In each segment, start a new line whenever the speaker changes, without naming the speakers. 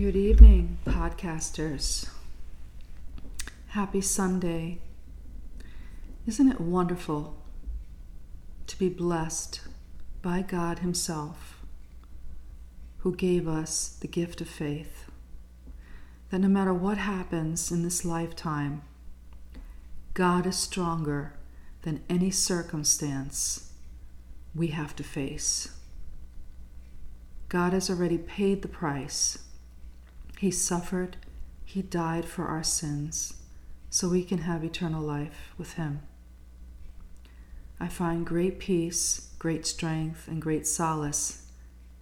Good evening, podcasters. Happy Sunday. Isn't it wonderful to be blessed by God Himself, who gave us the gift of faith? That no matter what happens in this lifetime, God is stronger than any circumstance we have to face. God has already paid the price he suffered, He died for our sins, so we can have eternal life with Him. I find great peace, great strength, and great solace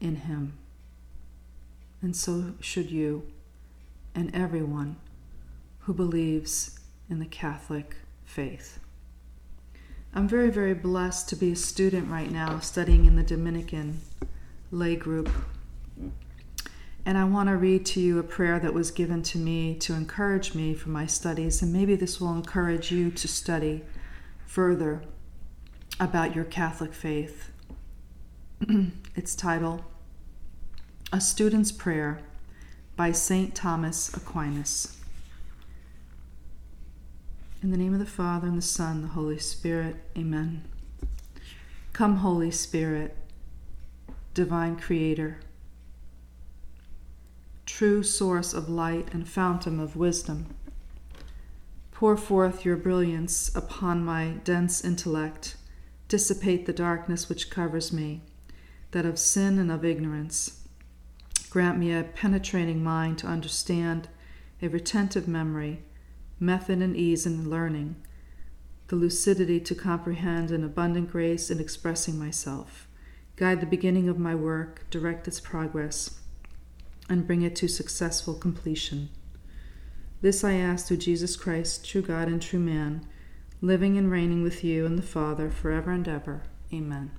in Him. And so should you and everyone who believes in the Catholic faith. I'm very, very blessed to be a student right now studying in the Dominican lay group and I want to read to you a prayer that was given to me to encourage me for my studies, and maybe this will encourage you to study further about your Catholic faith. it's titled A Student's Prayer by St. Thomas Aquinas. In the name of the Father, and the Son, and the Holy Spirit, amen. Come, Holy Spirit, divine Creator true source of light and fountain of wisdom. Pour forth your brilliance upon my dense intellect, dissipate the darkness which covers me, that of sin and of ignorance. Grant me a penetrating mind to understand, a retentive memory, method and ease in learning, the lucidity to comprehend an abundant grace in expressing myself. Guide the beginning of my work, direct its progress and bring it to successful completion. This I ask through Jesus Christ, true God and true man, living and reigning with you and the Father forever and ever. Amen.